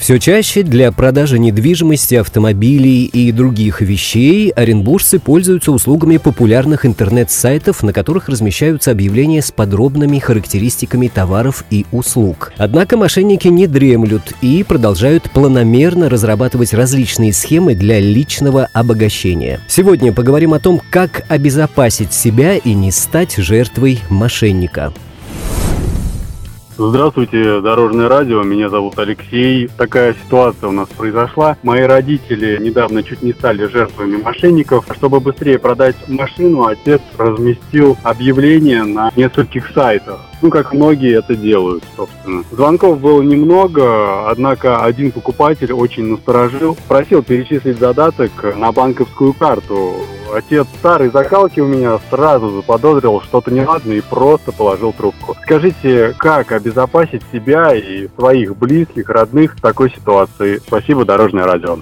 Все чаще для продажи недвижимости, автомобилей и других вещей оренбуржцы пользуются услугами популярных интернет-сайтов, на которых размещаются объявления с подробными характеристиками товаров и услуг. Однако мошенники не дремлют и продолжают планомерно разрабатывать различные схемы для личного обогащения. Сегодня поговорим о том, как обезопасить себя и не стать жертвой мошенника. Здравствуйте, Дорожное радио, меня зовут Алексей. Такая ситуация у нас произошла. Мои родители недавно чуть не стали жертвами мошенников. Чтобы быстрее продать машину, отец разместил объявление на нескольких сайтах. Ну, как многие это делают, собственно. Звонков было немного, однако один покупатель очень насторожил. Просил перечислить задаток на банковскую карту. Отец старый закалки у меня сразу заподозрил что-то неладное и просто положил трубку. Скажите, как обезопасить себя и своих близких, родных в такой ситуации? Спасибо, Дорожное радио.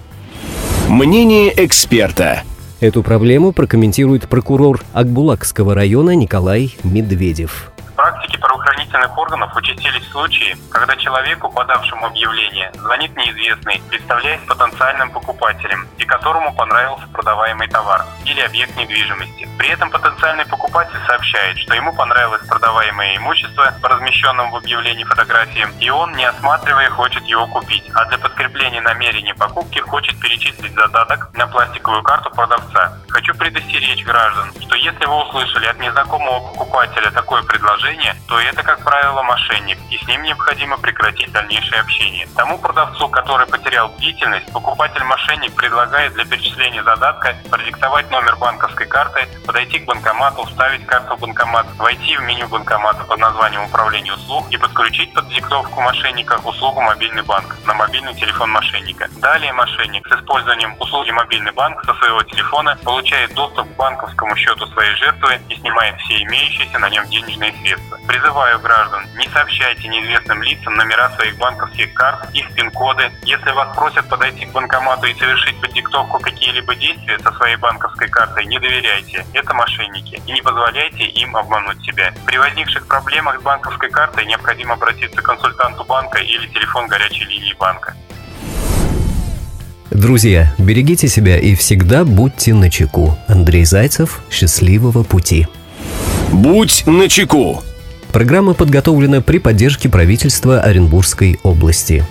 Мнение эксперта. Эту проблему прокомментирует прокурор Акбулакского района Николай Медведев практике правоохранительных органов участились случаи, когда человеку, подавшему объявление, звонит неизвестный, представляясь потенциальным покупателем и которому понравился продаваемый товар или объект недвижимости. При этом потенциальный покупатель сообщает, что ему понравилось продаваемое имущество по размещенным в объявлении фотографиям, и он, не осматривая, хочет его купить, а для подкрепления намерения покупки хочет перечислить задаток на пластиковую карту продавца. Хочу предостеречь граждан, что если вы услышали от незнакомого покупателя такое предложение, то это, как правило, мошенник, и с ним необходимо прекратить дальнейшее общение. Тому продавцу, который потерял бдительность, покупатель-мошенник предлагает для перечисления задатка продиктовать номер банковской карты, подойти к банкомату, вставить карту в банкомат, войти в меню банкомата под названием «Управление услуг» и подключить под диктовку мошенника услугу «Мобильный банк» на мобильный телефон мошенника. Далее мошенник с использованием услуги «Мобильный банк» со своего телефона получает доступ к банковскому счету своей жертвы и снимает все имеющиеся на нем денежные средства. Призываю граждан, не сообщайте неизвестным лицам номера своих банковских карт, их пин-коды. Если вас просят подойти к банкомату и совершить под диктовку какие-либо действия со своей банковской картой, не доверяйте. Это мошенники. И не позволяйте им обмануть себя. При возникших проблемах с банковской картой необходимо обратиться к консультанту банка или телефон горячей линии банка. Друзья, берегите себя и всегда будьте начеку. Андрей Зайцев, счастливого пути. Будь начеку. Программа подготовлена при поддержке правительства Оренбургской области.